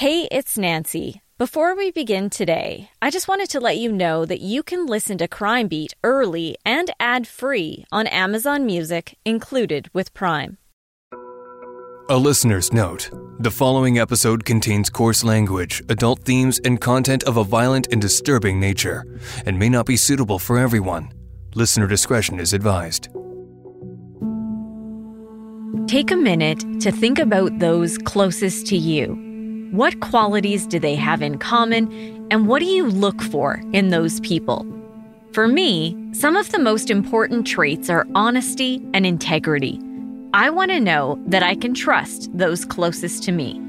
Hey, it's Nancy. Before we begin today, I just wanted to let you know that you can listen to Crime Beat early and ad free on Amazon Music, included with Prime. A listener's note the following episode contains coarse language, adult themes, and content of a violent and disturbing nature, and may not be suitable for everyone. Listener discretion is advised. Take a minute to think about those closest to you. What qualities do they have in common, and what do you look for in those people? For me, some of the most important traits are honesty and integrity. I want to know that I can trust those closest to me.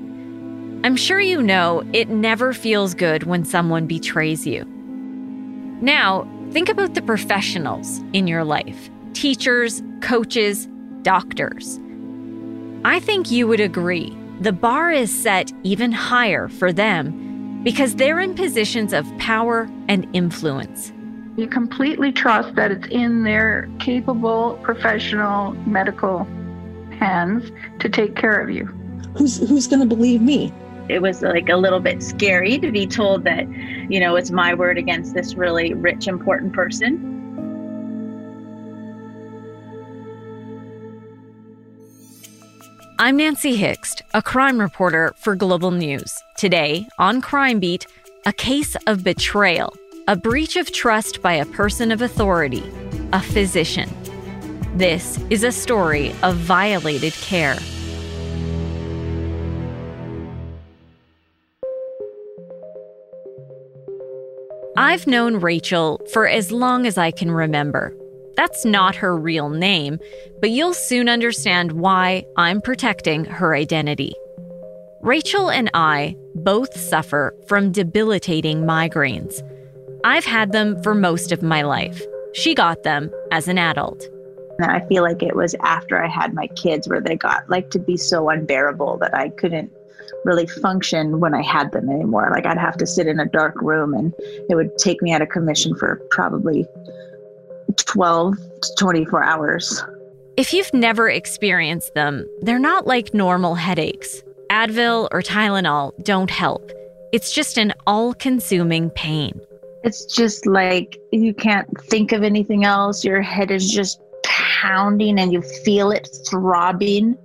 I'm sure you know it never feels good when someone betrays you. Now, think about the professionals in your life teachers, coaches, doctors. I think you would agree the bar is set even higher for them because they're in positions of power and influence. You completely trust that it's in their capable professional medical hands to take care of you. Who's who's going to believe me? It was like a little bit scary to be told that, you know, it's my word against this really rich important person. I'm Nancy Hixt, a crime reporter for Global News. Today, on Crime Beat, a case of betrayal, a breach of trust by a person of authority, a physician. This is a story of violated care. I've known Rachel for as long as I can remember. That's not her real name, but you'll soon understand why I'm protecting her identity. Rachel and I both suffer from debilitating migraines. I've had them for most of my life. She got them as an adult. And I feel like it was after I had my kids where they got like to be so unbearable that I couldn't really function when I had them anymore. Like I'd have to sit in a dark room and it would take me out of commission for probably 12 to 24 hours. If you've never experienced them, they're not like normal headaches. Advil or Tylenol don't help. It's just an all consuming pain. It's just like you can't think of anything else. Your head is just pounding and you feel it throbbing.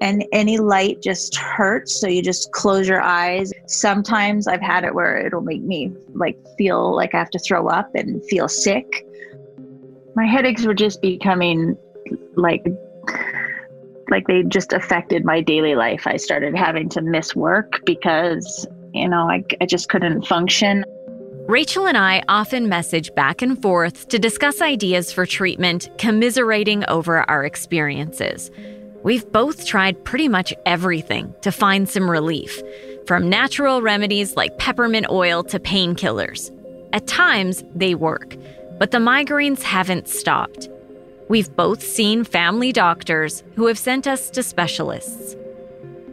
And any light just hurts. So you just close your eyes. Sometimes I've had it where it'll make me like feel like I have to throw up and feel sick my headaches were just becoming like like they just affected my daily life. I started having to miss work because, you know, I, I just couldn't function. Rachel and I often message back and forth to discuss ideas for treatment, commiserating over our experiences. We've both tried pretty much everything to find some relief, from natural remedies like peppermint oil to painkillers. At times, they work. But the migraines haven't stopped. We've both seen family doctors who have sent us to specialists.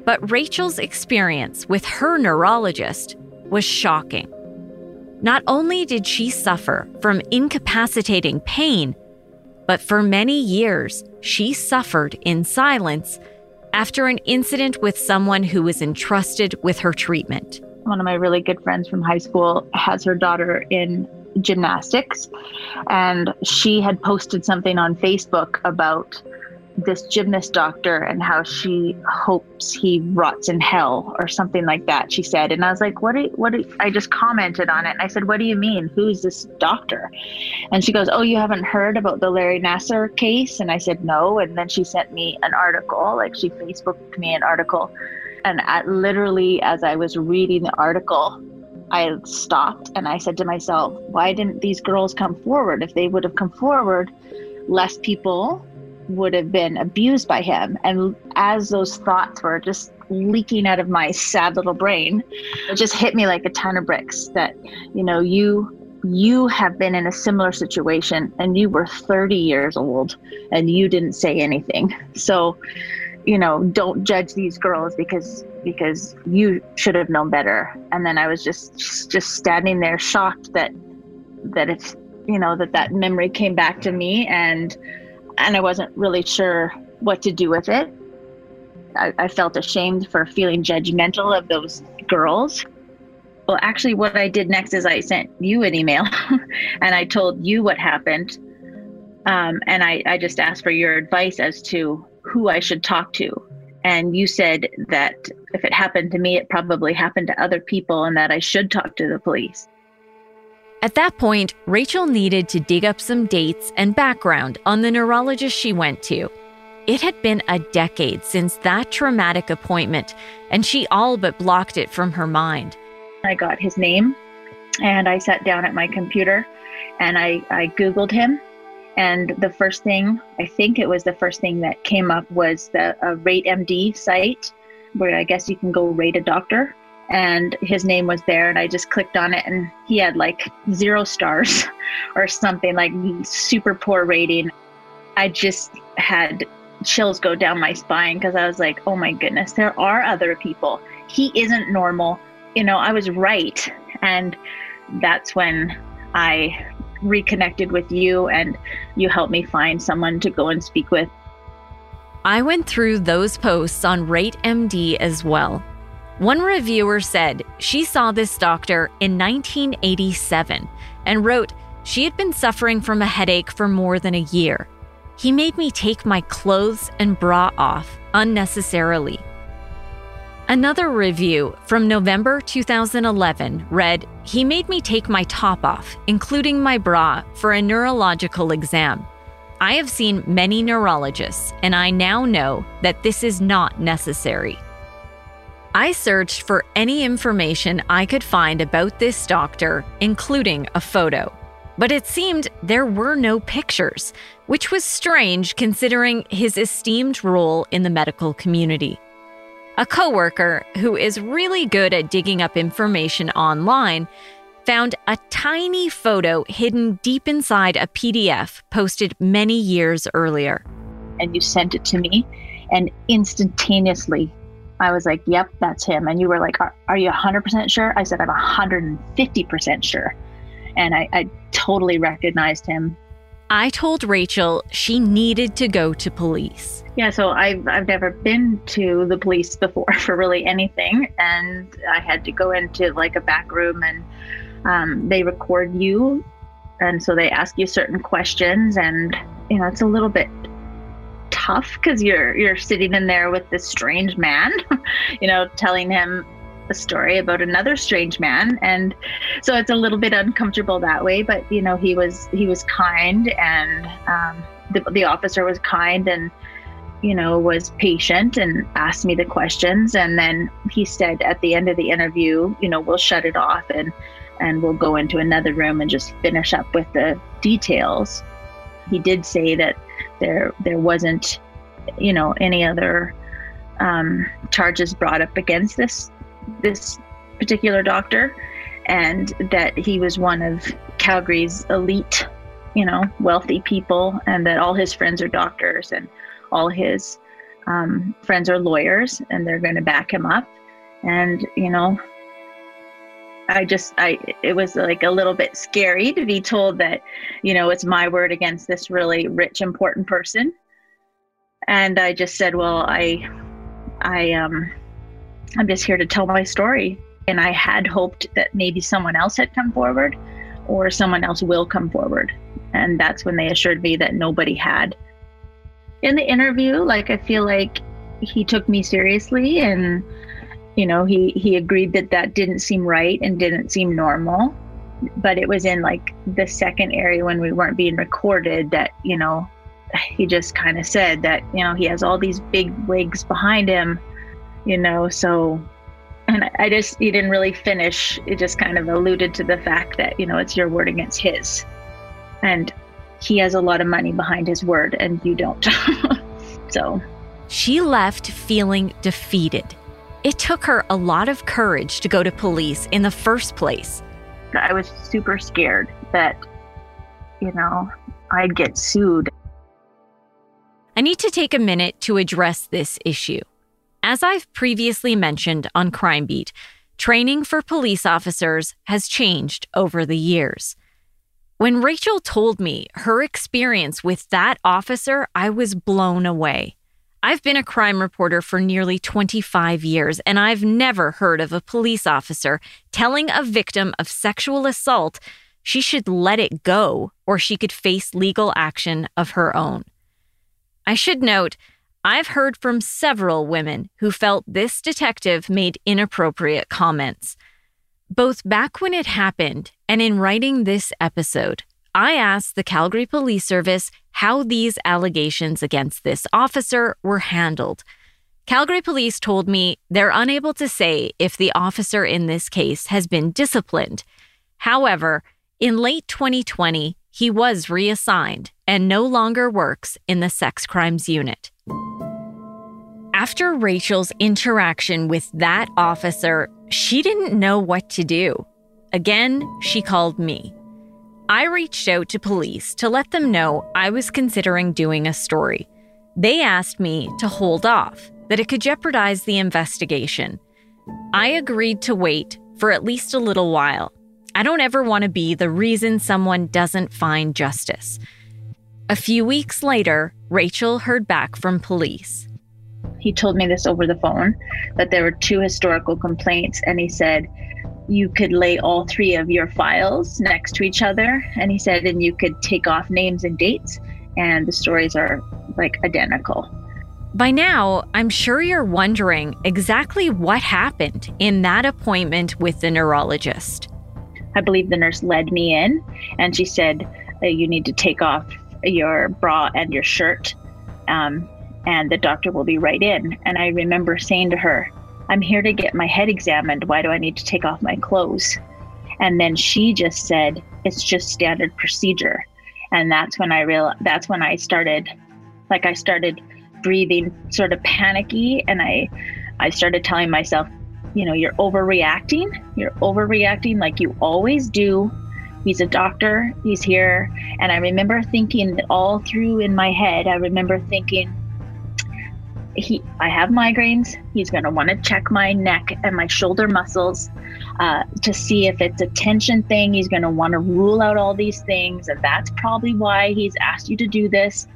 But Rachel's experience with her neurologist was shocking. Not only did she suffer from incapacitating pain, but for many years, she suffered in silence after an incident with someone who was entrusted with her treatment. One of my really good friends from high school has her daughter in gymnastics. And she had posted something on Facebook about this gymnast doctor and how she hopes he rots in hell or something like that she said. And i was like what do, what do, i just commented on it and i said what do you mean? Who's this doctor? And she goes oh you haven't heard about the larry nassar case? And i said no. And then she sent me an article like she facebooked me an article. And at, literally as i was reading the article I stopped and I said to myself, why didn't these girls come forward? If they would have come forward, less people would have been abused by him. And as those thoughts were just leaking out of my sad little brain, it just hit me like a ton of bricks that, you know, you you have been in a similar situation and you were 30 years old and you didn't say anything. So, you know, don't judge these girls because because you should have known better. And then I was just just standing there shocked that that it's you know that that memory came back to me and and I wasn't really sure what to do with it. I, I felt ashamed for feeling judgmental of those girls. Well, actually, what I did next is I sent you an email and I told you what happened. Um, and I, I just asked for your advice as to who I should talk to. And you said that if it happened to me, it probably happened to other people and that I should talk to the police. At that point, Rachel needed to dig up some dates and background on the neurologist she went to. It had been a decade since that traumatic appointment, and she all but blocked it from her mind. I got his name and I sat down at my computer and I, I Googled him. And the first thing, I think it was the first thing that came up was the uh, Rate MD site where I guess you can go rate a doctor. And his name was there, and I just clicked on it, and he had like zero stars or something like super poor rating. I just had chills go down my spine because I was like, oh my goodness, there are other people. He isn't normal. You know, I was right. And that's when I reconnected with you and you helped me find someone to go and speak with. I went through those posts on RateMD as well. One reviewer said she saw this doctor in 1987 and wrote she had been suffering from a headache for more than a year. He made me take my clothes and bra off unnecessarily. Another review from November 2011 read He made me take my top off, including my bra, for a neurological exam. I have seen many neurologists, and I now know that this is not necessary. I searched for any information I could find about this doctor, including a photo. But it seemed there were no pictures, which was strange considering his esteemed role in the medical community. A coworker who is really good at digging up information online found a tiny photo hidden deep inside a PDF posted many years earlier. And you sent it to me, and instantaneously I was like, yep, that's him. And you were like, are, are you 100% sure? I said, I'm 150% sure. And I, I totally recognized him. I told Rachel she needed to go to police. Yeah, so I've, I've never been to the police before for really anything. And I had to go into like a back room and um, they record you. And so they ask you certain questions. And, you know, it's a little bit tough because you're you're sitting in there with this strange man, you know, telling him a story about another strange man and so it's a little bit uncomfortable that way but you know he was he was kind and um, the, the officer was kind and you know was patient and asked me the questions and then he said at the end of the interview you know we'll shut it off and and we'll go into another room and just finish up with the details. He did say that there there wasn't you know any other um, charges brought up against this this particular doctor and that he was one of Calgary's elite, you know, wealthy people, and that all his friends are doctors and all his um, friends are lawyers, and they're going to back him up. And you know, I just, I, it was like a little bit scary to be told that, you know, it's my word against this really rich, important person. And I just said, well, I, I, um, I'm just here to tell my story. And I had hoped that maybe someone else had come forward or someone else will come forward. And that's when they assured me that nobody had. In the interview, like, I feel like he took me seriously and, you know, he, he agreed that that didn't seem right and didn't seem normal. But it was in like the second area when we weren't being recorded that, you know, he just kind of said that, you know, he has all these big wigs behind him you know, so and I just he didn't really finish. It just kind of alluded to the fact that, you know, it's your word against his. And he has a lot of money behind his word and you don't. so she left feeling defeated. It took her a lot of courage to go to police in the first place. I was super scared that, you know, I'd get sued. I need to take a minute to address this issue. As I've previously mentioned on Crime Beat, training for police officers has changed over the years. When Rachel told me her experience with that officer, I was blown away. I've been a crime reporter for nearly 25 years, and I've never heard of a police officer telling a victim of sexual assault she should let it go or she could face legal action of her own. I should note, I've heard from several women who felt this detective made inappropriate comments. Both back when it happened and in writing this episode, I asked the Calgary Police Service how these allegations against this officer were handled. Calgary police told me they're unable to say if the officer in this case has been disciplined. However, in late 2020, he was reassigned and no longer works in the sex crimes unit. After Rachel's interaction with that officer, she didn't know what to do. Again, she called me. I reached out to police to let them know I was considering doing a story. They asked me to hold off, that it could jeopardize the investigation. I agreed to wait for at least a little while. I don't ever want to be the reason someone doesn't find justice. A few weeks later, Rachel heard back from police. He told me this over the phone that there were two historical complaints, and he said, you could lay all three of your files next to each other. And he said, and you could take off names and dates, and the stories are like identical. By now, I'm sure you're wondering exactly what happened in that appointment with the neurologist. I believe the nurse led me in and she said, uh, You need to take off your bra and your shirt, um, and the doctor will be right in. And I remember saying to her, I'm here to get my head examined. Why do I need to take off my clothes? And then she just said, it's just standard procedure. And that's when I real that's when I started like I started breathing sort of panicky and I I started telling myself, you know, you're overreacting. You're overreacting like you always do. He's a doctor. He's here. And I remember thinking all through in my head, I remember thinking, he I have migraines. He's going to want to check my neck and my shoulder muscles uh, to see if it's a tension thing. He's going to want to rule out all these things, and that's probably why he's asked you to do this.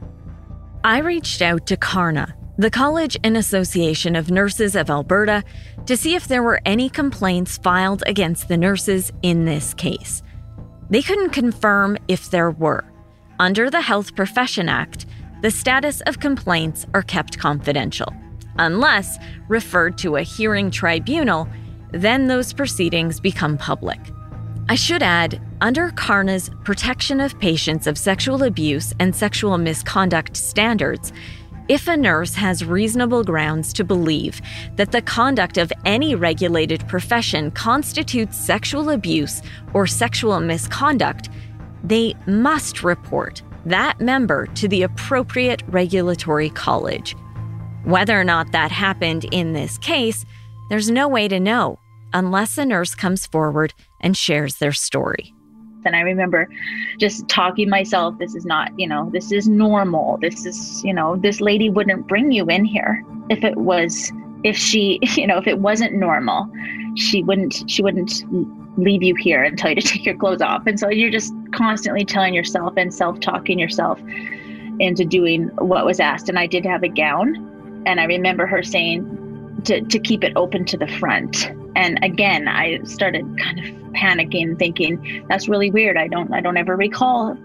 I reached out to CARNA the College and Association of Nurses of Alberta, to see if there were any complaints filed against the nurses in this case. They couldn't confirm if there were. Under the Health Profession Act, the status of complaints are kept confidential. Unless referred to a hearing tribunal, then those proceedings become public. I should add, under CARNA's Protection of Patients of Sexual Abuse and Sexual Misconduct standards, if a nurse has reasonable grounds to believe that the conduct of any regulated profession constitutes sexual abuse or sexual misconduct, they must report that member to the appropriate regulatory college. Whether or not that happened in this case, there's no way to know unless a nurse comes forward and shares their story. And I remember just talking myself, this is not, you know, this is normal. This is, you know, this lady wouldn't bring you in here if it was, if she, you know, if it wasn't normal, she wouldn't, she wouldn't leave you here and tell you to take your clothes off. And so you're just constantly telling yourself and self talking yourself into doing what was asked. And I did have a gown. And I remember her saying to, to keep it open to the front. And again, I started kind of panicking, thinking, that's really weird. I don't I don't ever recall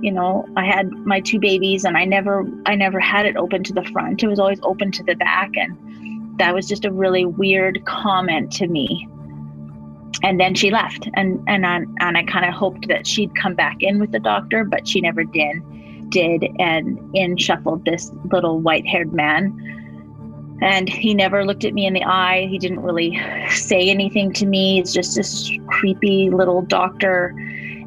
you know i had my two babies and i never i never had it open to the front it was always open to the back and that was just a really weird comment to me and then she left. And and I, and I kind of hoped that she'd come back in with the doctor but she never did did. And in shuffled this little white-haired man. And he never looked at me in the eye. He didn't really say anything to me. It's just this creepy little doctor.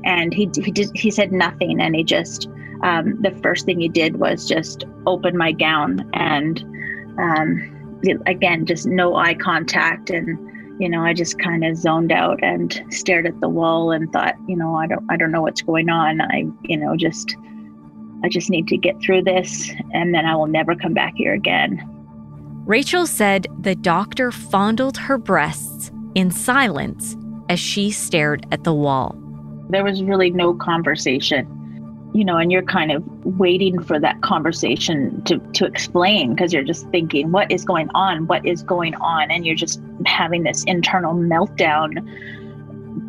And he he did he said nothing. And he just um, the first thing he did was just open my gown and um, again just no eye contact. And you know, I just kind of zoned out and stared at the wall and thought, you know, I don't I don't know what's going on. I, you know, just I just need to get through this and then I will never come back here again. Rachel said the doctor fondled her breasts in silence as she stared at the wall. There was really no conversation. You know, and you're kind of waiting for that conversation to, to explain because you're just thinking, what is going on? What is going on? And you're just having this internal meltdown,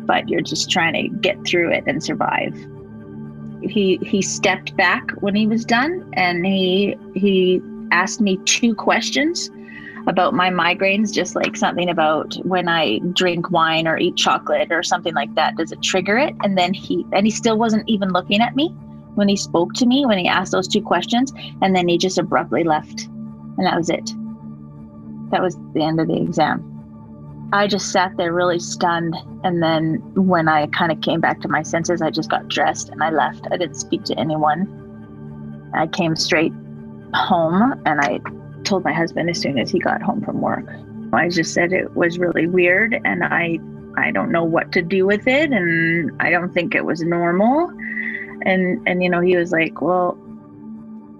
but you're just trying to get through it and survive. He he stepped back when he was done and he he asked me two questions about my migraines, just like something about when I drink wine or eat chocolate or something like that, does it trigger it? And then he and he still wasn't even looking at me when he spoke to me, when he asked those two questions, and then he just abruptly left. And that was it. That was the end of the exam. I just sat there really stunned. And then when I kind of came back to my senses, I just got dressed and I left. I didn't speak to anyone. I came straight home and I told my husband as soon as he got home from work. I just said it was really weird and I I don't know what to do with it and I don't think it was normal and and you know he was like well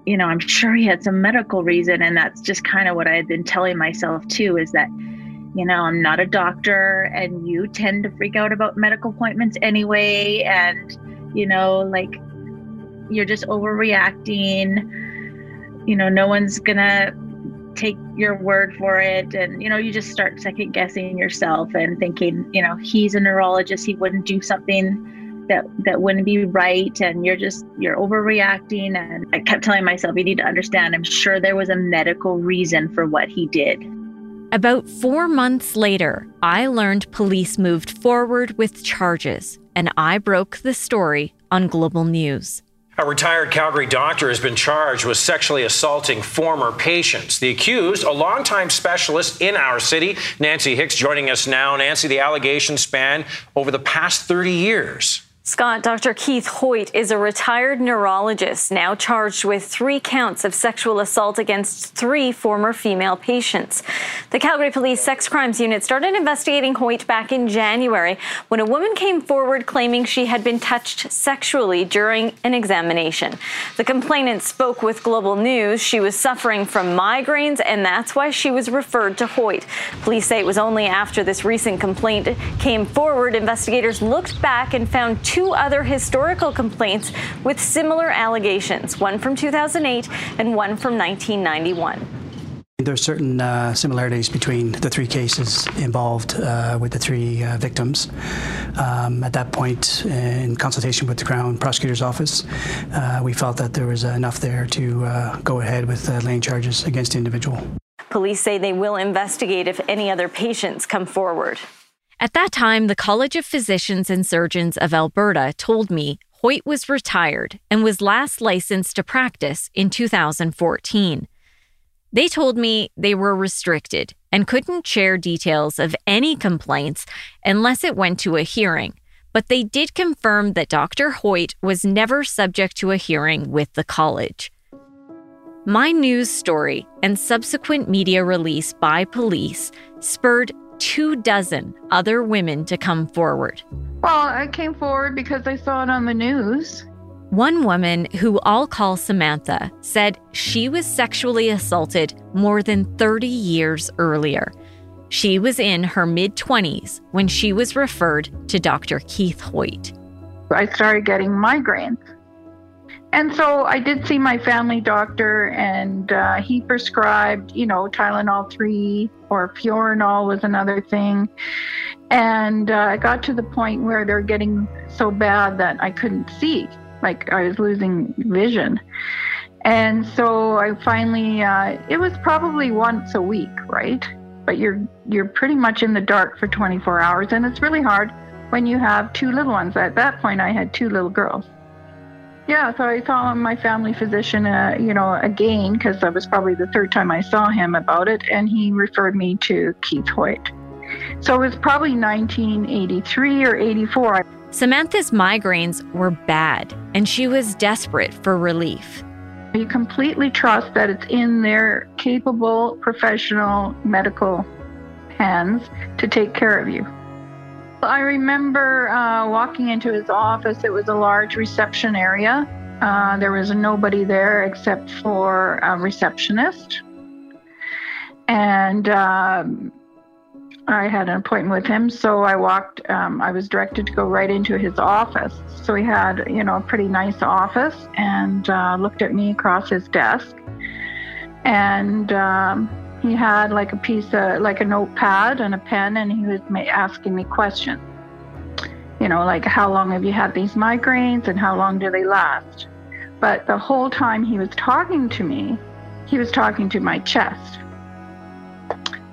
you know i'm sure he had some medical reason. And that's just kind of what i had been telling myself too is that you know i'm not a doctor and you tend to freak out about medical appointments anyway. And you know like you're just overreacting. You know no one's gonna take your word for it. And you know you just start second guessing yourself and thinking you know he's a neurologist. He wouldn't do something that that wouldn't be right and you're just you're overreacting and i kept telling myself you need to understand i'm sure there was a medical reason for what he did about four months later i learned police moved forward with charges and i broke the story on global news a retired Calgary doctor has been charged with sexually assaulting former patients. The accused, a longtime specialist in our city, Nancy Hixt, joining us now. Nancy, the allegations span over the past 30 years. Scott, Dr. Keith Hoyte is a retired neurologist now charged with three counts of sexual assault against three former female patients. The Calgary Police Sex Crimes Unit started investigating Hoyte back in January when a woman came forward claiming she had been touched sexually during an examination. The complainant spoke with Global News. She was suffering from migraines, and that's why she was referred to Hoyte. Police say it was only after this recent complaint came forward, investigators looked back and found two other historical complaints with similar allegations, one from 2008 and one from 1991. There are certain uh, similarities between the three cases involved uh, with the three uh, victims. Um, at that point, in consultation with the Crown Prosecutor's Office, uh, we felt that there was enough there to uh, go ahead with uh, laying charges against the individual. Police say they will investigate if any other patients come forward. At that time, the College of Physicians and Surgeons of Alberta told me Hoyte was retired and was last licensed to practice in 2014. They told me they were restricted and couldn't share details of any complaints unless it went to a hearing, but they did confirm that Dr. Hoyte was never subject to a hearing with the college. My news story and subsequent media release by police spurred two dozen other women to come forward. Well, I came forward because I saw it on the news. One woman, who I'll call Samantha, said she was sexually assaulted more than 30 years earlier. She was in her mid 20s when she was referred to Dr. Keith Hoyte. I started getting migraines. And so I did see my family doctor, and uh, he prescribed, you know, Tylenol 3 or Fiorinal was another thing. And uh, I got to the point where they're getting so bad that I couldn't see, like I was losing vision. And so I finally, uh, it was probably once a week, right? But you're you're pretty much in the dark for 24 hours, and it's really hard when you have two little ones. At that point, I had two little girls. Yeah, so I saw my family physician, uh, you know, again, because that was probably the third time I saw him about it, and he referred me to Keith Hoyte. So it was probably 1983 or 84. Samantha's migraines were bad, and she was desperate for relief. You completely trust that it's in their capable, professional medical hands to take care of you. I remember uh, walking into his office. It was a large reception area. Uh, there was nobody there except for a receptionist. And um, I had an appointment with him, so I walked. Um, I was directed to go right into his office. So he had, you know, a pretty nice office, and uh, looked at me across his desk, and um, he had like a piece of, like a notepad and a pen, and he was asking me questions. You know, like how long have you had these migraines, and how long do they last? But the whole time he was talking to me, he was talking to my chest.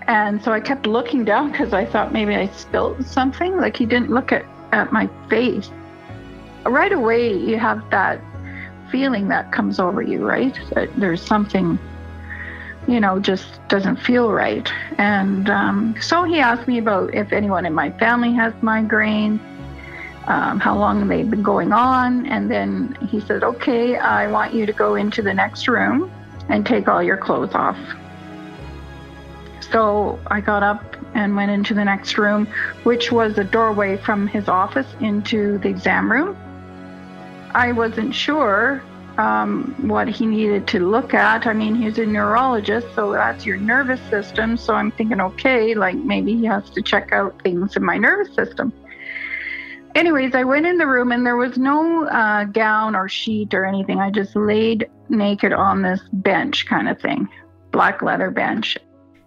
And so I kept looking down because I thought maybe I spilled something. Like he didn't look at, at my face. Right away, you have that feeling that comes over you, right? That there's something, you know, just doesn't feel right. And um, so he asked me about if anyone in my family has migraine, um, how long they've been going on. And then he said, okay, I want you to go into the next room and take all your clothes off. So I got up and went into the next room, which was a doorway from his office into the exam room. I wasn't sure um, what he needed to look at. I mean, he's a neurologist, so that's your nervous system. So I'm thinking, okay, like maybe he has to check out things in my nervous system. Anyways, I went in the room and there was no uh, gown or sheet or anything. I just laid naked on this bench kind of thing, black leather bench.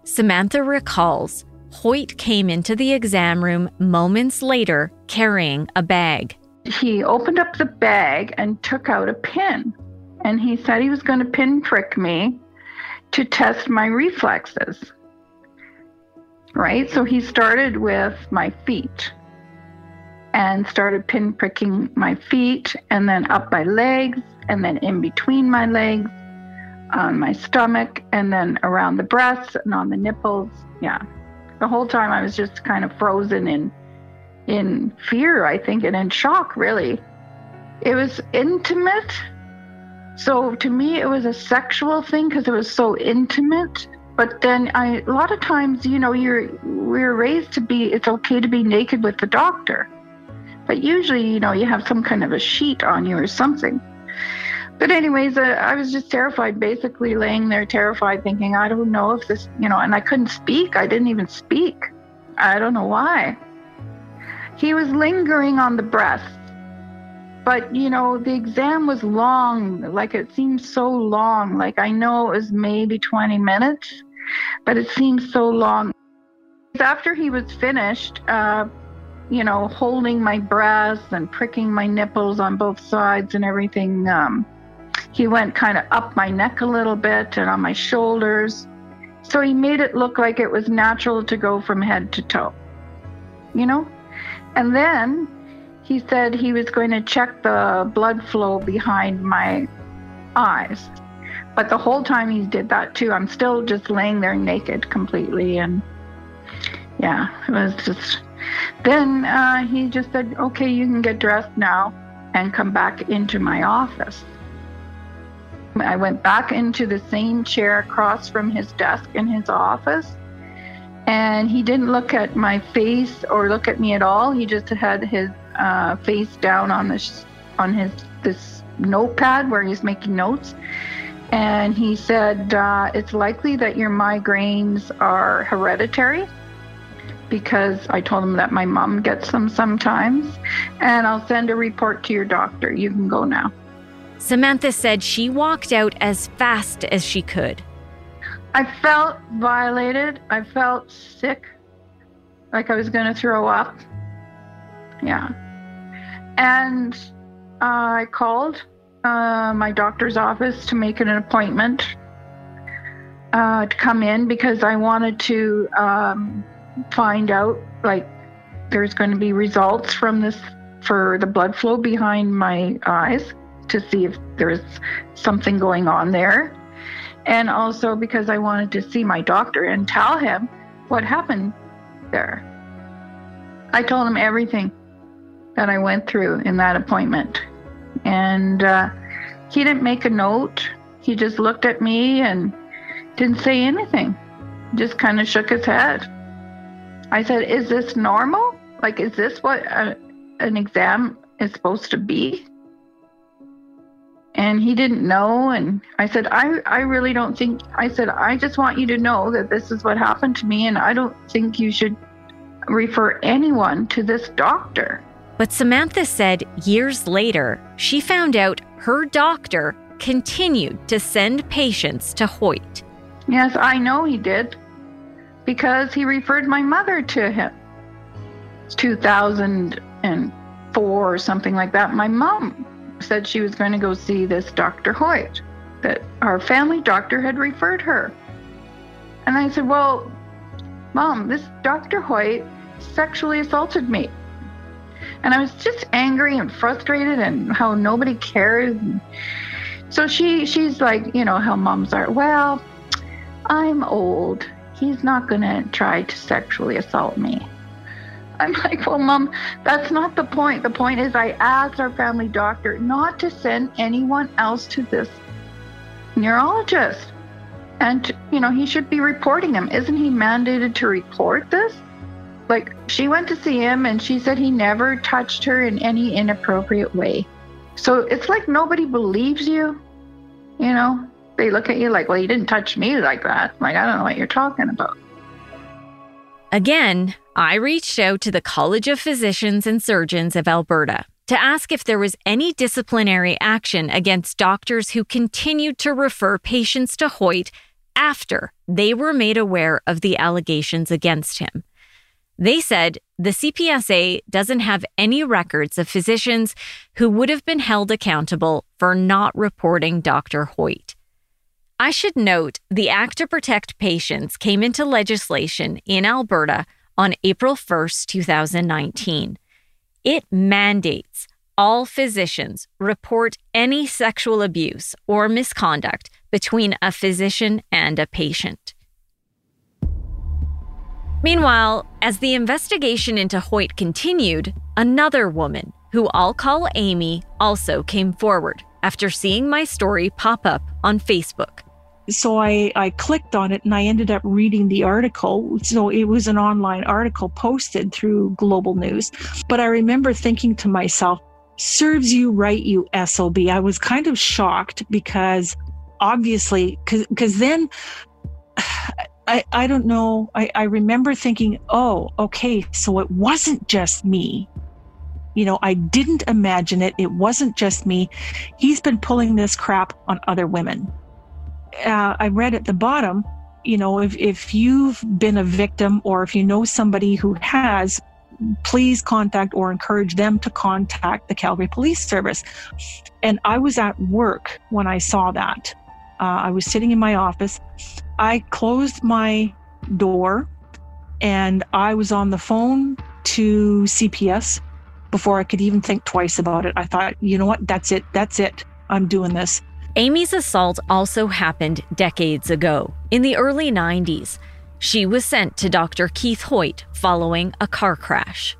Samantha recalls Hoyte came into the exam room moments later carrying a bag. He opened up the bag and took out a pin. And he said he was going to pin prick me to test my reflexes. Right? So he started with my feet and started pin pricking my feet and then up my legs and then in between my legs on my stomach and then around the breasts and on the nipples. Yeah. The whole time I was just kind of frozen in in fear, I think, and in shock really. It was intimate. So to me it was a sexual thing because it was so intimate. But then I a lot of times, you know, you're we're raised to be it's okay to be naked with the doctor. But usually, you know, you have some kind of a sheet on you or something. But anyways, uh, I was just terrified, basically laying there terrified, thinking, I don't know if this, you know, and I couldn't speak. I didn't even speak. I don't know why. He was lingering on the breast. But, you know, the exam was long. Like it seemed so long. Like I know it was maybe 20 minutes, but it seemed so long. After he was finished, uh, you know, holding my breasts and pricking my nipples on both sides and everything, um, he went kind of up my neck a little bit and on my shoulders. So he made it look like it was natural to go from head to toe, you know? And then he said he was going to check the blood flow behind my eyes. But the whole time he did that too, I'm still just laying there naked completely. And yeah, it was just. Then uh, he just said, okay, you can get dressed now and come back into my office. I went back into the same chair across from his desk in his office. And he didn't look at my face or look at me at all. He just had his uh, face down on this on his this notepad where he's making notes. And he said, uh, It's likely that your migraines are hereditary because I told him that my mom gets them sometimes. And I'll send a report to your doctor. You can go now. Samantha said she walked out as fast as she could. I felt violated. I felt sick, like I was going to throw up. Yeah. And uh, I called uh, my doctor's office to make an appointment uh, to come in because I wanted to um, find out, like, there's going to be results from this for the blood flow behind my eyes to see if there's something going on there. And also because I wanted to see my doctor and tell him what happened there. I told him everything that I went through in that appointment. And uh, he didn't make a note. He just looked at me and didn't say anything, just kind of shook his head. I said, Is this normal? Like, is this what a, an exam is supposed to be? and he didn't know and i said i i really don't think i said i just want you to know that this is what happened to me and i don't think you should refer anyone to this doctor. But Samantha said years later, she found out her doctor continued to send patients to Hoyte. Yes, I know he did because he referred my mother to him. It's 2004 or something like that. My mom said she was going to go see this Dr. Hoyte, that our family doctor had referred her. And I said, Well, Mom, this Dr. Hoyte sexually assaulted me. And I was just angry and frustrated and how nobody cares. So she she's like, you know, how moms are. Well, I'm old. He's not going to try to sexually assault me. I'm like, well, mom, that's not the point. The point is, I asked our family doctor not to send anyone else to this neurologist. And, you know, he should be reporting him. Isn't he mandated to report this? Like, she went to see him and she said he never touched her in any inappropriate way. So it's like nobody believes you, you know? They look at you like, well, you didn't touch me like that. Like, I don't know what you're talking about. Again, I reached out to the College of Physicians and Surgeons of Alberta to ask if there was any disciplinary action against doctors who continued to refer patients to Hoyte after they were made aware of the allegations against him. They said the CPSA doesn't have any records of physicians who would have been held accountable for not reporting Dr. Hoyte. I should note the Act to Protect Patients came into legislation in Alberta on April 1, 2019. It mandates all physicians report any sexual abuse or misconduct between a physician and a patient. Meanwhile, as the investigation into Hoyte continued, another woman, who I'll call Amy, also came forward after seeing my story pop up on Facebook so I, I clicked on it and I ended up reading the article. So it was an online article posted through Global News. But I remember thinking to myself, serves you right, you SOB. I was kind of shocked because obviously, because then I, I don't know. I, I remember thinking, oh, okay, so it wasn't just me. You know, I didn't imagine it. It wasn't just me. He's been pulling this crap on other women uh, I read at the bottom, you know, if, if you've been a victim or if you know somebody who has, please contact or encourage them to contact the Calgary Police Service. And I was at work when I saw that. Uh, I was sitting in my office. I closed my door and I was on the phone to CPS before I could even think twice about it. I thought, you know what? That's it. That's it. I'm doing this. Amy's assault also happened decades ago, in the early 90s. She was sent to Dr. Keith Hoyte following a car crash.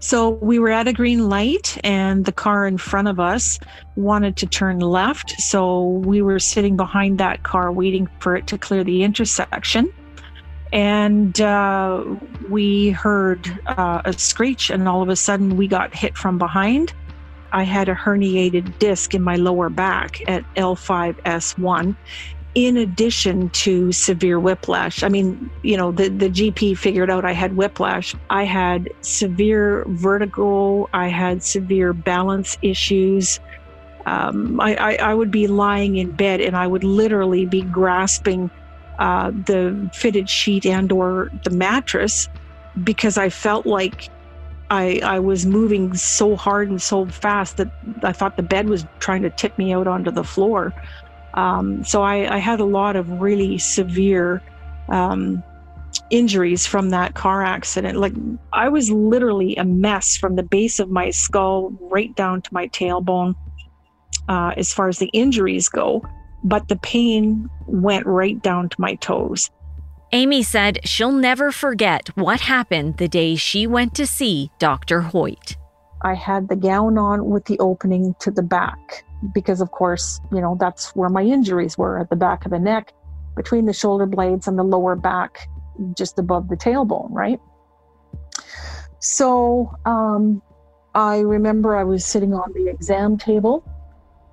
So we were at a green light, and the car in front of us wanted to turn left. So we were sitting behind that car waiting for it to clear the intersection. And uh, we heard uh, a screech, and all of a sudden we got hit from behind. I had a herniated disc in my lower back at L5S1 in addition to severe whiplash. I mean, you know, the, the GP figured out I had whiplash. I had severe vertigo. I had severe balance issues. Um, I, I, I, would be lying in bed and I would literally be grasping uh, the fitted sheet and or the mattress because I felt like I, I was moving so hard and so fast that I thought the bed was trying to tip me out onto the floor. Um, so I, I, had a lot of really severe um, injuries from that car accident. Like I was literally a mess from the base of my skull right down to my tailbone uh, as far as the injuries go. But the pain went right down to my toes. Amy said she'll never forget what happened the day she went to see Dr. Hoyte. I had the gown on with the opening to the back because, of course, you know, that's where my injuries were at the back of the neck, between the shoulder blades and the lower back, just above the tailbone, right? So um, I remember I was sitting on the exam table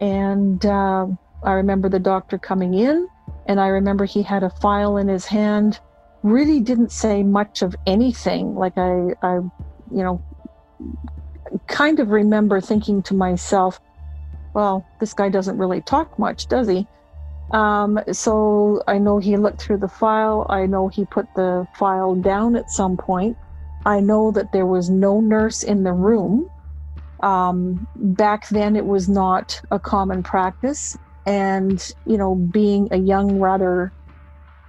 and uh, I remember the doctor coming in and I remember he had a file in his hand really didn't say much of anything. Like I, I, you know, kind of remember thinking to myself, well, this guy doesn't really talk much, does he? Um, so I know he looked through the file. I know he put the file down at some point. I know that there was no nurse in the room. Um, back then, it was not a common practice. And, you know, being a young, rather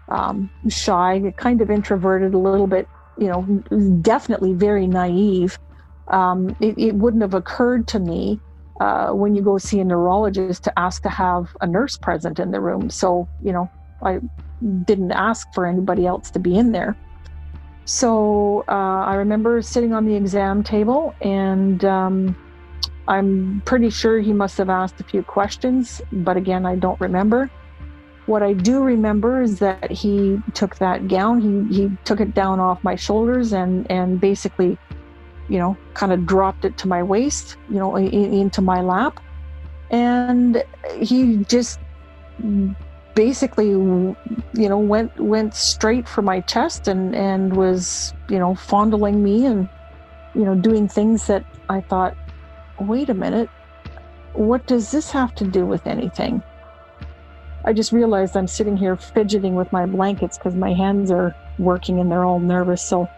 um, shy, kind of introverted, a little bit, you know, definitely very naive, um, it, it, wouldn't have occurred to me uh, when you go see a neurologist to ask to have a nurse present in the room. So, you know, I didn't ask for anybody else to be in there. So uh, I remember sitting on the exam table, and um, I'm pretty sure he must have asked a few questions, but again, I don't remember. What I do remember is that he took that gown, he, he took it down off my shoulders and, and basically, you know, kind of dropped it to my waist, you know, in, into my lap. And he just basically you know went went straight for my chest and and was you know fondling me and you know doing things that i thought wait a minute what does this have to do with anything i just realized i'm sitting here fidgeting with my blankets because my hands are working and they're all nervous so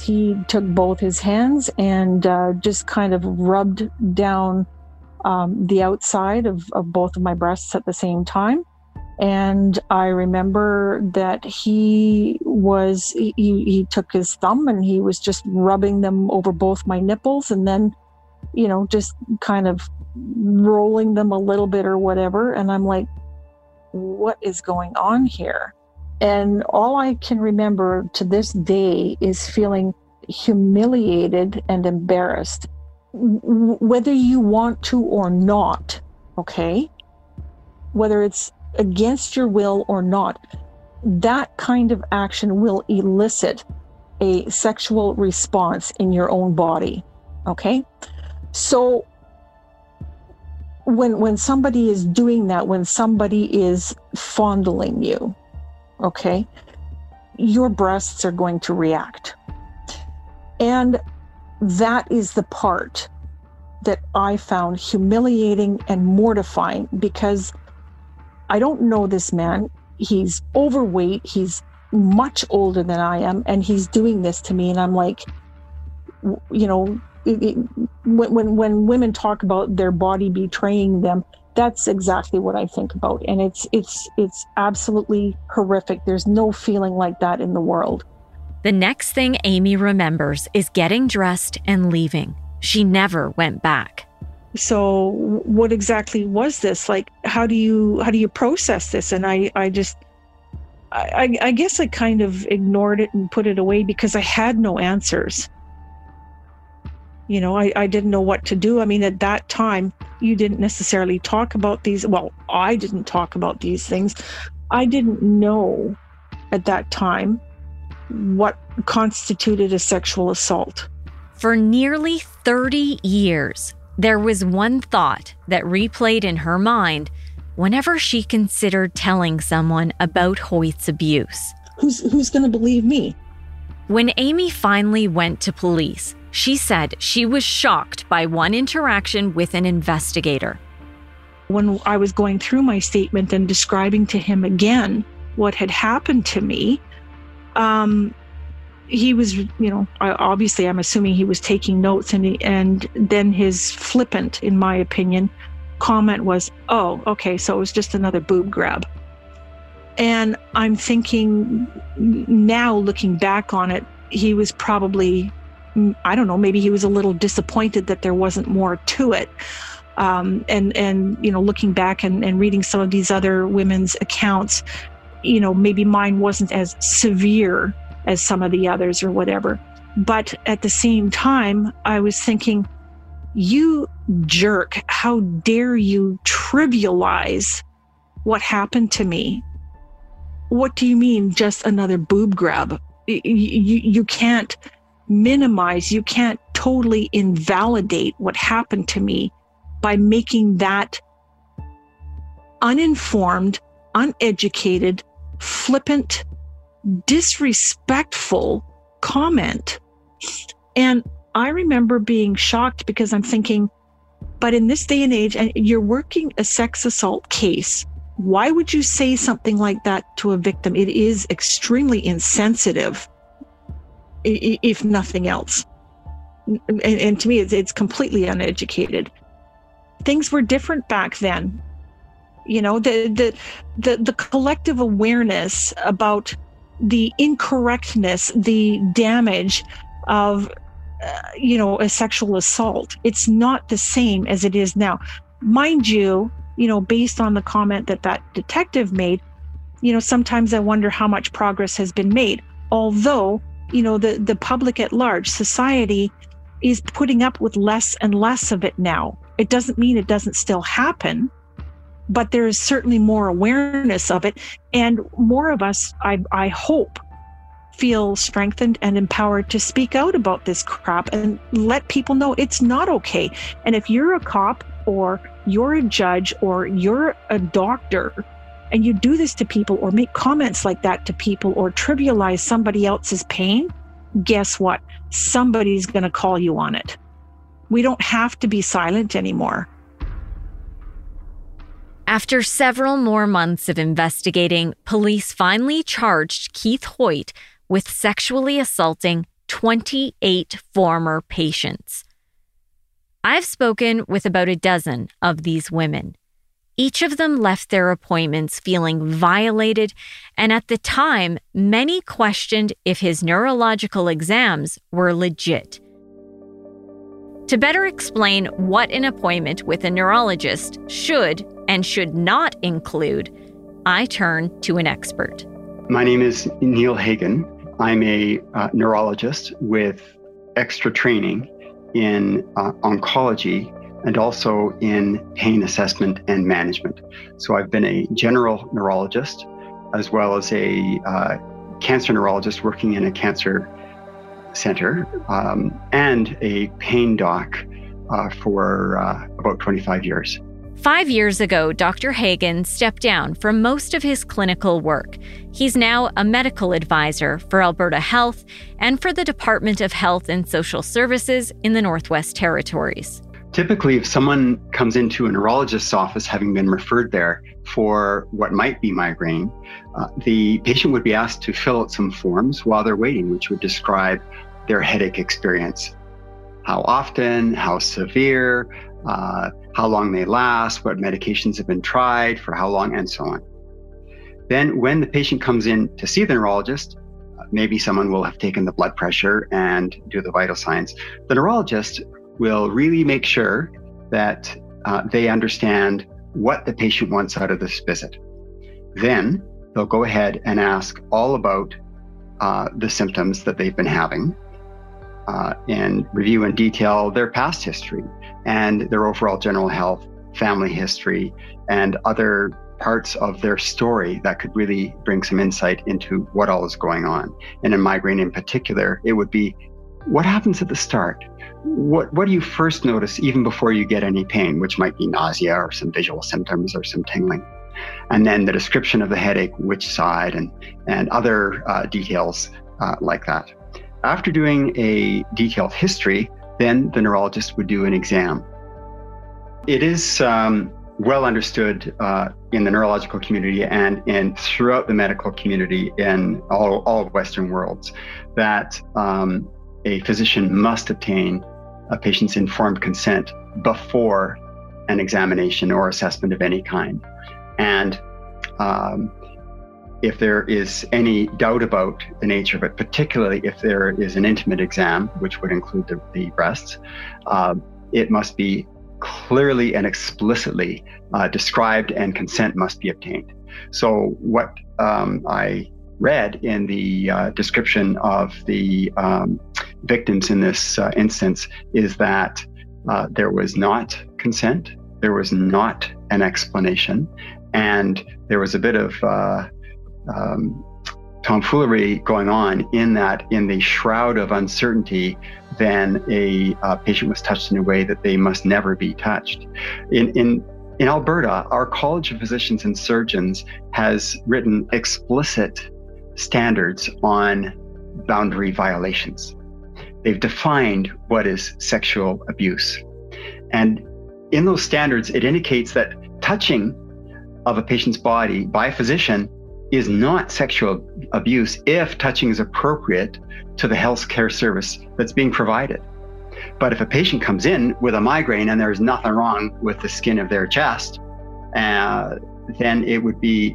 he took both his hands and uh, just kind of rubbed down um, the outside of, of both of my breasts at the same time and I remember that he was, he, he took his thumb and he was just rubbing them over both my nipples and then, you know, just kind of rolling them a little bit or whatever. And I'm like, what is going on here? And all I can remember to this day is feeling humiliated and embarrassed, whether you want to or not, okay? Whether it's against your will or not, that kind of action will elicit a sexual response in your own body. Okay? So when when somebody is doing that, when somebody is fondling you, okay, your breasts are going to react. And that is the part that I found humiliating and mortifying because I don't know this man. He's overweight. He's much older than I am, and he's doing this to me. And I'm like, you know, it, it, when, when when women talk about their body betraying them, that's exactly what I think about, and it's it's it's absolutely horrific. There's no feeling like that in the world. The next thing Amy remembers is getting dressed and leaving. She never went back so what exactly was this like how do you how do you process this and i i just I, I guess I kind of ignored it and put it away because I had no answers. You know, I, I didn't know what to do. I mean, at that time, you didn't necessarily talk about these. Well, I didn't talk about these things. I didn't know at that time what constituted a sexual assault. For nearly 30 years, there was one thought that replayed in her mind whenever she considered telling someone about Hoyte's abuse. Who's, who's going to believe me? When Amy finally went to police, she said she was shocked by one interaction with an investigator. When I was going through my statement and describing to him again what had happened to me, um, he was, you know, obviously I'm assuming he was taking notes, and he, and then his flippant, in my opinion, comment was, "Oh, okay, so it was just another boob grab." And I'm thinking now, looking back on it, he was probably, I don't know, maybe he was a little disappointed that there wasn't more to it. Um, and and you know, looking back and, and reading some of these other women's accounts, you know, maybe mine wasn't as severe as some of the others or whatever. But at the same time, I was thinking, you jerk, how dare you trivialize what happened to me? What do you mean, just another boob grab? You, you, you can't minimize, you can't totally invalidate what happened to me by making that uninformed, uneducated, flippant disrespectful comment. And I remember being shocked because I'm thinking, but in this day and age, and you're working a sex assault case, why would you say something like that to a victim? It is extremely insensitive, if nothing else. And, and to me, it's, it's completely uneducated. Things were different back then. You know, the, the the the collective awareness about the incorrectness, the damage of uh, you know, a sexual assault. It's not the same as it is now. Mind you, you know, based on the comment that that detective made, you know, sometimes I wonder how much progress has been made. Although, you know, the, the public at large, society is putting up with less and less of it now. It doesn't mean it doesn't still happen, but there is certainly more awareness of it. And more of us, I, I hope, feel strengthened and empowered to speak out about this crap and let people know it's not okay. And if you're a cop or you're a judge or you're a doctor and you do this to people or make comments like that to people or trivialize somebody else's pain, guess what? Somebody's going to call you on it. We don't have to be silent anymore. After several more months of investigating, police finally charged Keith Hoyte with sexually assaulting 28 former patients. I've spoken with about a dozen of these women. Each of them left their appointments feeling violated, and at the time, many questioned if his neurological exams were legit. To better explain what an appointment with a neurologist should and should not include, I turn to an expert. My name is Neil Hagen. I'm a uh, neurologist with extra training in uh, oncology and also in pain assessment and management. So I've been a general neurologist as well as a uh, cancer neurologist working in a cancer center um, and a pain doc uh, for uh, about 25 years. Five years ago, Dr. Hagen stepped down from most of his clinical work. He's now a medical advisor for Alberta Health and for the Department of Health and Social Services in the Northwest Territories. Typically, if someone comes into a neurologist's office having been referred there for what might be migraine, uh, the patient would be asked to fill out some forms while they're waiting, which would describe their headache experience. How often, how severe, uh, how long they last, what medications have been tried, for how long, and so on. Then, when the patient comes in to see the neurologist, uh, maybe someone will have taken the blood pressure and do the vital signs. The neurologist will really make sure that uh, they understand what the patient wants out of this visit. Then they'll go ahead and ask all about uh, the symptoms that they've been having uh, and review in detail their past history and their overall general health, family history, and other parts of their story that could really bring some insight into what all is going on. And in migraine in particular, it would be what happens at the start? What, what do you first notice even before you get any pain, which might be nausea or some visual symptoms or some tingling? And then the description of the headache, which side, and, and other uh, details uh, like that. After doing a detailed history, then the neurologist would do an exam. It is um, well understood uh, in the neurological community and in throughout the medical community in all, all Western worlds that um, a physician must obtain a patient's informed consent before an examination or assessment of any kind. And um, if there is any doubt about the nature of it, particularly if there is an intimate exam, which would include the, the breasts, uh, it must be clearly and explicitly uh, described and consent must be obtained. So, what um, I read in the uh, description of the um, victims in this uh, instance is that uh, there was not consent, there was not an explanation, and there was a bit of uh, um, tomfoolery going on in that in the shroud of uncertainty then a uh, patient was touched in a way that they must never be touched in in in Alberta, our College of Physicians and Surgeons has written explicit standards on boundary violations. They've defined what is sexual abuse. And in those standards, it indicates that touching of a patient's body by a physician is not sexual abuse if touching is appropriate to the health care service that's being provided. But if a patient comes in with a migraine and there's nothing wrong with the skin of their chest, uh, then it would be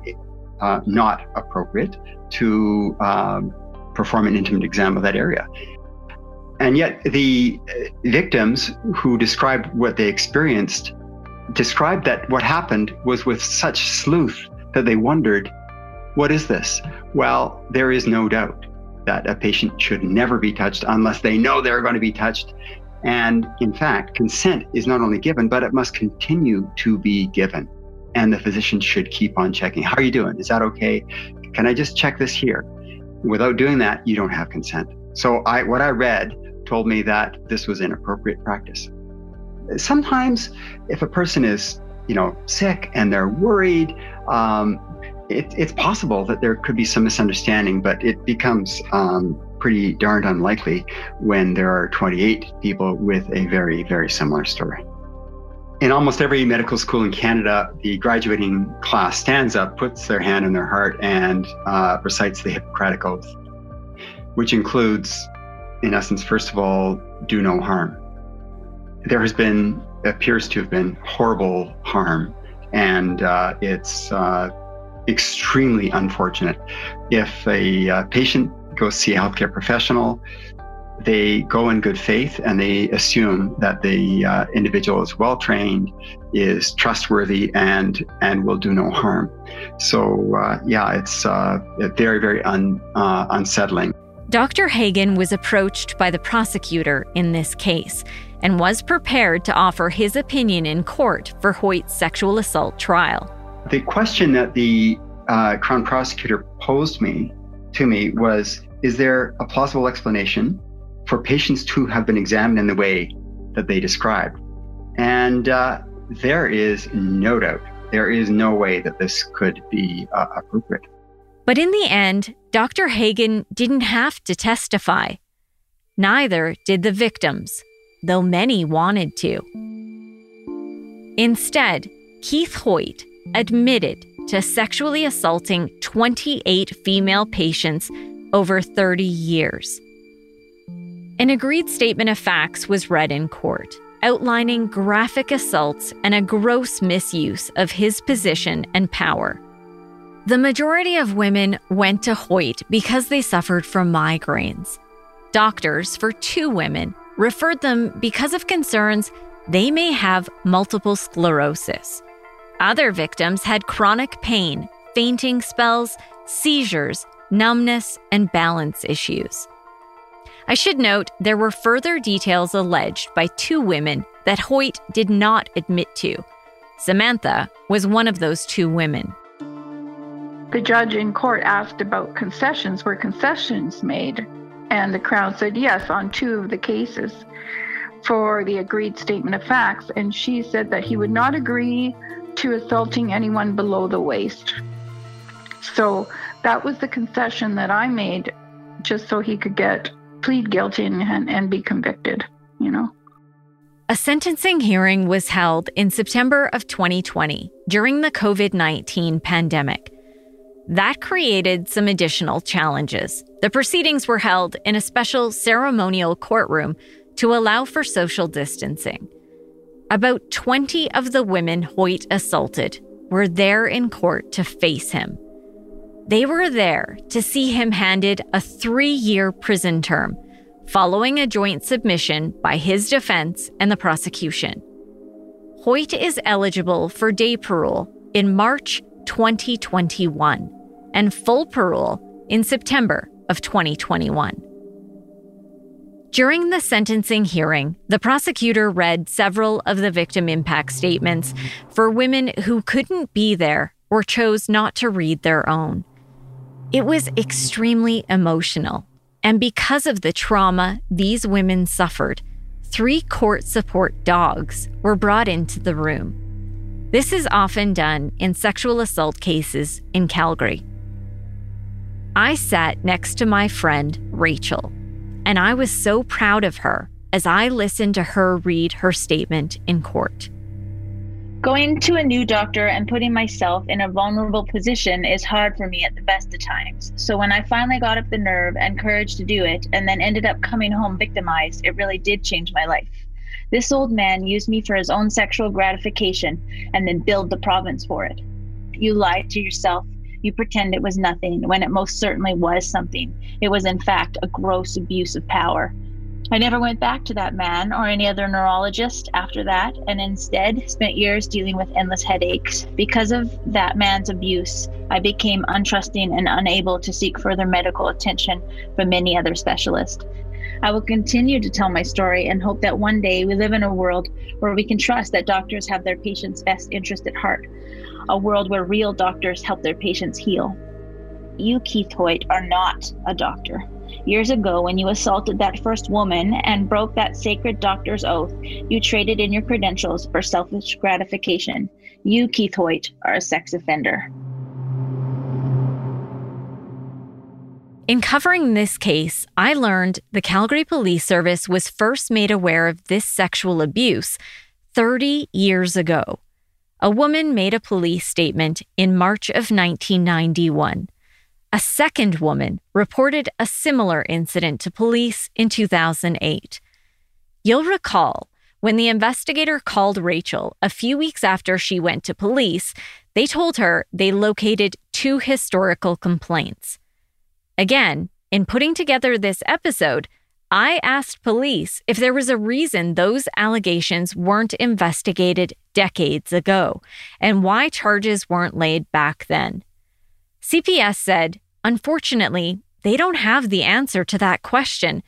uh, not appropriate to um, perform an intimate exam of that area. And yet, the uh, victims who described what they experienced described that what happened was with such sleuth that they wondered, what is this? Well, there is no doubt that a patient should never be touched unless they know they're going to be touched. And in fact, consent is not only given, but it must continue to be given. And the physician should keep on checking. How are you doing? Is that okay? Can I just check this here? Without doing that, you don't have consent. So I, what I read told me that this was inappropriate practice. Sometimes, if a person is, you know, sick and they're worried, um, it, it's possible that there could be some misunderstanding, but it becomes um, pretty darned unlikely when there are 28 people with a very, very similar story. In almost every medical school in Canada, the graduating class stands up, puts their hand on their heart, and uh, recites the Hippocratic Oath, which includes in essence, first of all, do no harm. There has been, appears to have been horrible harm, and uh, it's uh, extremely unfortunate. If a uh, patient goes see a healthcare professional, they go in good faith and they assume that the uh, individual is well trained, is trustworthy, and and will do no harm. So uh, yeah, it's uh, very very un, uh, unsettling. Dr. Hagen was approached by the prosecutor in this case and was prepared to offer his opinion in court for Hoyte's sexual assault trial. The question that the uh, Crown prosecutor posed me to me was Is there a plausible explanation for patients to have been examined in the way that they described? And uh, there is no doubt, there is no way that this could be uh, appropriate. But in the end, Dr. Hagen didn't have to testify. Neither did the victims, though many wanted to. Instead, Keith Hoyte admitted to sexually assaulting 28 female patients over 30 years. An agreed statement of facts was read in court, outlining graphic assaults and a gross misuse of his position and power. The majority of women went to Hoyte because they suffered from migraines. Doctors for two women referred them because of concerns they may have multiple sclerosis. Other victims had chronic pain, fainting spells, seizures, numbness, and balance issues. I should note there were further details alleged by two women that Hoyte did not admit to. Samantha was one of those two women the judge in court asked about concessions. Were concessions made? And the Crown said yes on two of the cases for the agreed statement of facts. And she said that he would not agree to assaulting anyone below the waist. So that was the concession that I made just so he could get plead guilty and, and be convicted, you know. A sentencing hearing was held in September of 2020 during the COVID 19 pandemic. That created some additional challenges. The proceedings were held in a special ceremonial courtroom to allow for social distancing. About 20 of the women Hoyte assaulted were there in court to face him. They were there to see him handed a three year prison term following a joint submission by his defense and the prosecution. Hoyte is eligible for day parole in March 2021 and full parole in September of 2021. During the sentencing hearing, the prosecutor read several of the victim impact statements for women who couldn't be there or chose not to read their own. It was extremely emotional, and because of the trauma these women suffered, three court support dogs were brought into the room. This is often done in sexual assault cases in Calgary. I sat next to my friend, Rachel, and I was so proud of her as I listened to her read her statement in court. Going to a new doctor and putting myself in a vulnerable position is hard for me at the best of times. So when I finally got up the nerve and courage to do it and then ended up coming home victimized, it really did change my life. This old man used me for his own sexual gratification and then billed the province for it. You lied to yourself. You pretend it was nothing when it most certainly was something. It was, in fact, a gross abuse of power. I never went back to that man or any other neurologist after that, and instead spent years dealing with endless headaches. Because of that man's abuse, I became untrusting and unable to seek further medical attention from any other specialist. I will continue to tell my story and hope that one day we live in a world where we can trust that doctors have their patients' best interest at heart, a world where real doctors help their patients heal. You, Keith Hoyte, are not a doctor. Years ago, when you assaulted that first woman and broke that sacred doctor's oath, you traded in your credentials for selfish gratification. You, Keith Hoyte, are a sex offender. In covering this case, I learned the Calgary Police Service was first made aware of this sexual abuse 30 years ago. A woman made a police statement in March of 1991. A second woman reported a similar incident to police in 2008. You'll recall when the investigator called Rachel a few weeks after she went to police, they told her they located two historical complaints. Again, in putting together this episode, I asked police if there was a reason those allegations weren't investigated decades ago and why charges weren't laid back then. CPS said, unfortunately, they don't have the answer to that question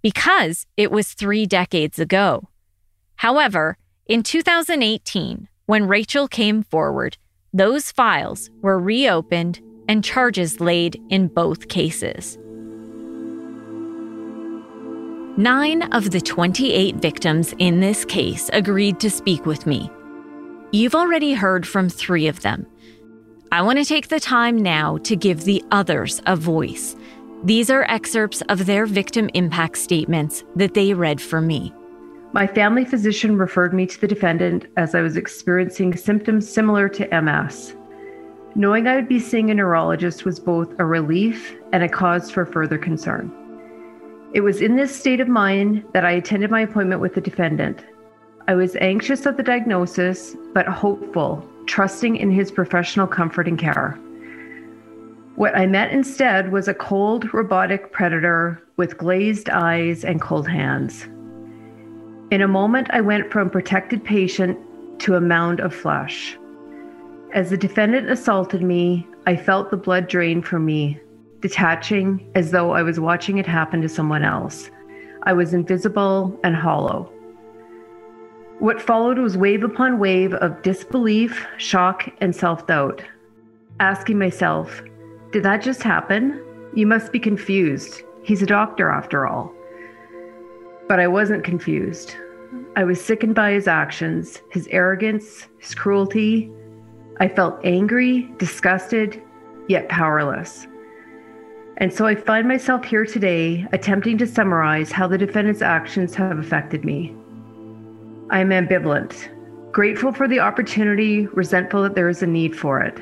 because it was three decades ago. However, in 2018, when Rachel came forward, those files were reopened and charges laid in both cases. Nine of the 28 victims in this case agreed to speak with me. You've already heard from three of them. I want to take the time now to give the others a voice. These are excerpts of their victim impact statements that they read for me. My family physician referred me to the defendant as I was experiencing symptoms similar to MS. Knowing I would be seeing a neurologist was both a relief and a cause for further concern. It was in this state of mind that I attended my appointment with the defendant. I was anxious at the diagnosis, but hopeful trusting in his professional comfort and care. What I met instead was a cold, robotic predator with glazed eyes and cold hands. In a moment, I went from protected patient to a mound of flesh. As the defendant assaulted me, I felt the blood drain from me, detaching as though I was watching it happen to someone else. I was invisible and hollow. What followed was wave upon wave of disbelief, shock, and self doubt. Asking myself, did that just happen? You must be confused. He's a doctor after all. But I wasn't confused. I was sickened by his actions, his arrogance, his cruelty. I felt angry, disgusted, yet powerless. And so I find myself here today attempting to summarize how the defendant's actions have affected me. I am ambivalent, grateful for the opportunity, resentful that there is a need for it.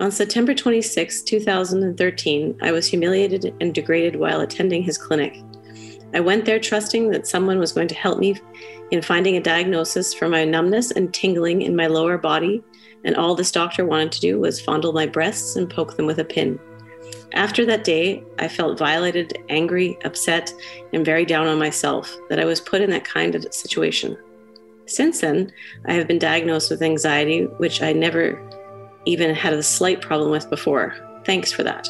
On September 26, 2013, I was humiliated and degraded while attending his clinic. I went there trusting that someone was going to help me in finding a diagnosis for my numbness and tingling in my lower body, and all this doctor wanted to do was fondle my breasts and poke them with a pin. After that day, I felt violated, angry, upset, and very down on myself that I was put in that kind of situation. Since then, I have been diagnosed with anxiety, which I never even had a slight problem with before. Thanks for that.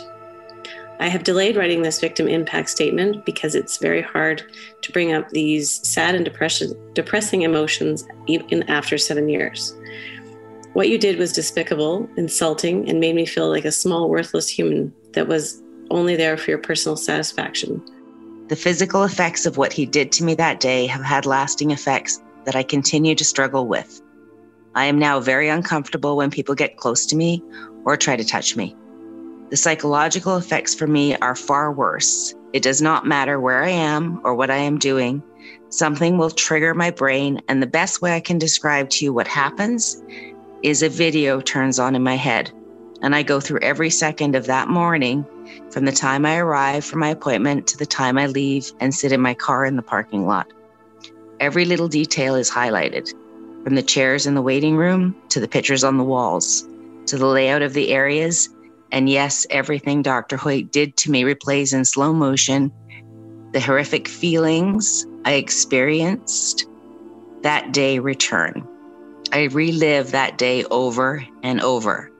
I have delayed writing this victim impact statement because it's very hard to bring up these sad and depressing emotions even after seven years. What you did was despicable, insulting, and made me feel like a small, worthless human that was only there for your personal satisfaction. The physical effects of what he did to me that day have had lasting effects that I continue to struggle with. I am now very uncomfortable when people get close to me or try to touch me. The psychological effects for me are far worse. It does not matter where I am or what I am doing. Something will trigger my brain, and the best way I can describe to you what happens is a video turns on in my head. And I go through every second of that morning from the time I arrive for my appointment to the time I leave and sit in my car in the parking lot. Every little detail is highlighted from the chairs in the waiting room to the pictures on the walls to the layout of the areas. And yes, everything Dr. Hoyte did to me replays in slow motion. The horrific feelings I experienced that day return. I relive that day over and over.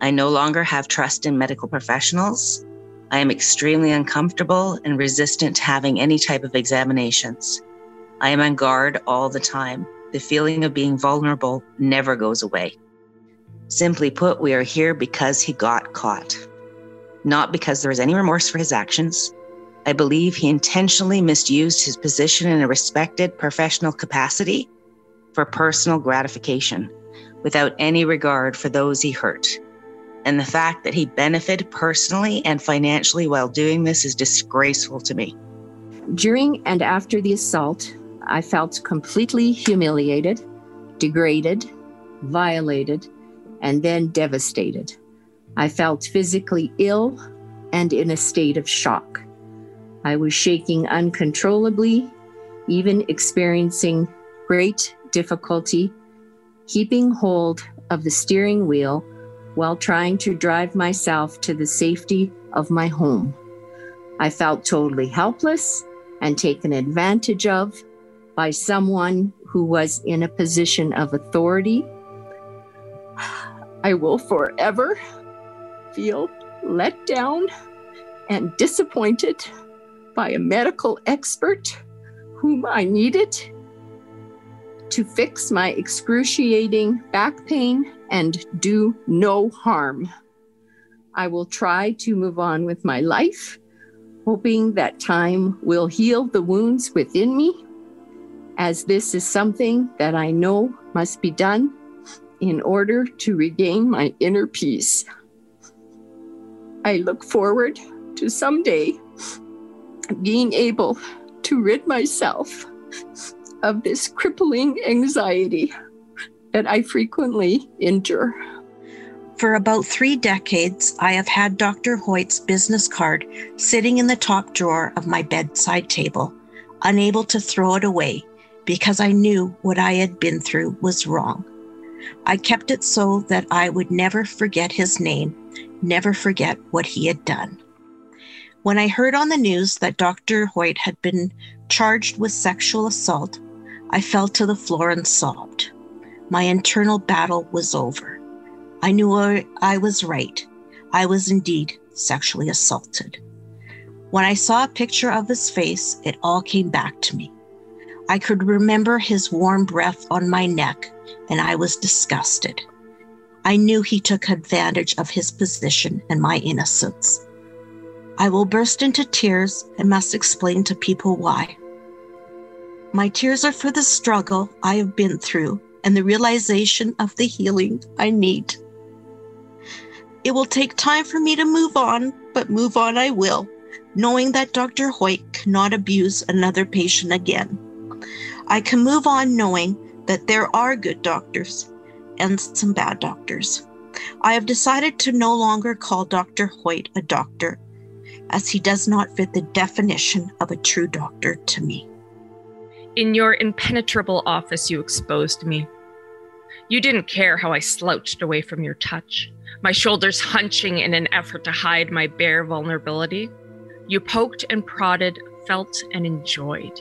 I no longer have trust in medical professionals. I am extremely uncomfortable and resistant to having any type of examinations. I am on guard all the time. The feeling of being vulnerable never goes away. Simply put, we are here because he got caught, not because there is any remorse for his actions. I believe he intentionally misused his position in a respected professional capacity for personal gratification without any regard for those he hurt. And the fact that he benefited personally and financially while doing this is disgraceful to me. During and after the assault, I felt completely humiliated, degraded, violated, and then devastated. I felt physically ill and in a state of shock. I was shaking uncontrollably, even experiencing great difficulty keeping hold of the steering wheel while trying to drive myself to the safety of my home. I felt totally helpless and taken advantage of by someone who was in a position of authority I will forever feel let down and disappointed by a medical expert whom I needed to fix my excruciating back pain and do no harm. I will try to move on with my life, hoping that time will heal the wounds within me, as this is something that I know must be done in order to regain my inner peace. I look forward to someday being able to rid myself of this crippling anxiety that I frequently endure. For about three decades, I have had Dr. Hoyte's business card sitting in the top drawer of my bedside table, unable to throw it away because I knew what I had been through was wrong. I kept it so that I would never forget his name, never forget what he had done. When I heard on the news that Dr. Hoyte had been charged with sexual assault, I fell to the floor and sobbed. My internal battle was over. I knew I was right. I was indeed sexually assaulted. When I saw a picture of his face, it all came back to me. I could remember his warm breath on my neck, and I was disgusted. I knew he took advantage of his position and my innocence. I will burst into tears and must explain to people why. My tears are for the struggle I have been through and the realization of the healing I need. It will take time for me to move on, but move on I will, knowing that Dr. Hoyte cannot abuse another patient again. I can move on knowing that there are good doctors and some bad doctors. I have decided to no longer call Dr. Hoyte a doctor, as he does not fit the definition of a true doctor to me. In your impenetrable office, you exposed me. You didn't care how I slouched away from your touch, my shoulders hunching in an effort to hide my bare vulnerability. You poked and prodded, felt and enjoyed.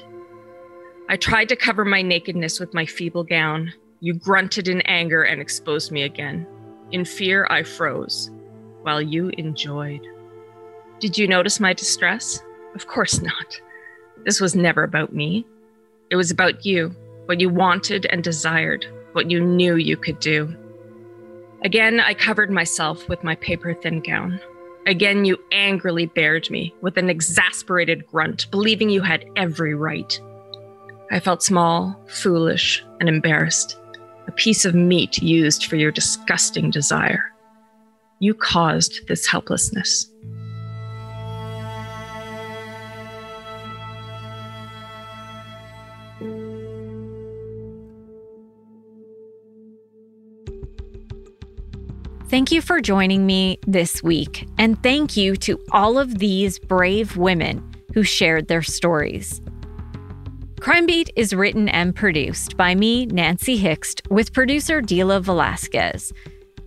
I tried to cover my nakedness with my feeble gown. You grunted in anger and exposed me again. In fear, I froze, while you enjoyed. Did you notice my distress? Of course not. This was never about me. It was about you, what you wanted and desired, what you knew you could do. Again, I covered myself with my paper thin gown. Again, you angrily bared me with an exasperated grunt, believing you had every right. I felt small, foolish, and embarrassed, a piece of meat used for your disgusting desire. You caused this helplessness. Thank you for joining me this week, and thank you to all of these brave women who shared their stories. Crime Beat is written and produced by me, Nancy Hixt, with producer Dila Velasquez.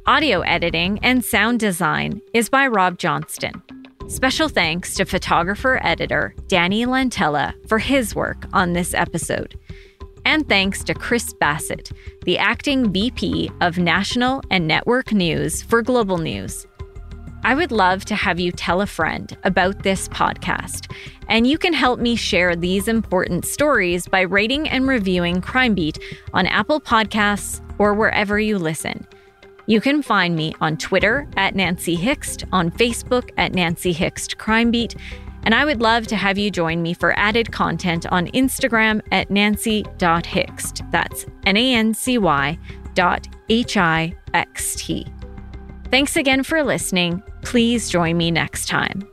Audio editing and sound design is by Rob Johnston. Special thanks to photographer editor Danny Lantella for his work on this episode. And thanks to Chris Bassett, the acting VP of National and Network News for Global News. I would love to have you tell a friend about this podcast, and you can help me share these important stories by rating and reviewing Crime Beat on Apple Podcasts or wherever you listen. You can find me on Twitter at Nancy Hixt, on Facebook at Nancy Hixt Crime Beat, and I would love to have you join me for added content on Instagram at nancy.hixt. That's N A N C Y dot H I X T. Thanks again for listening. Please join me next time.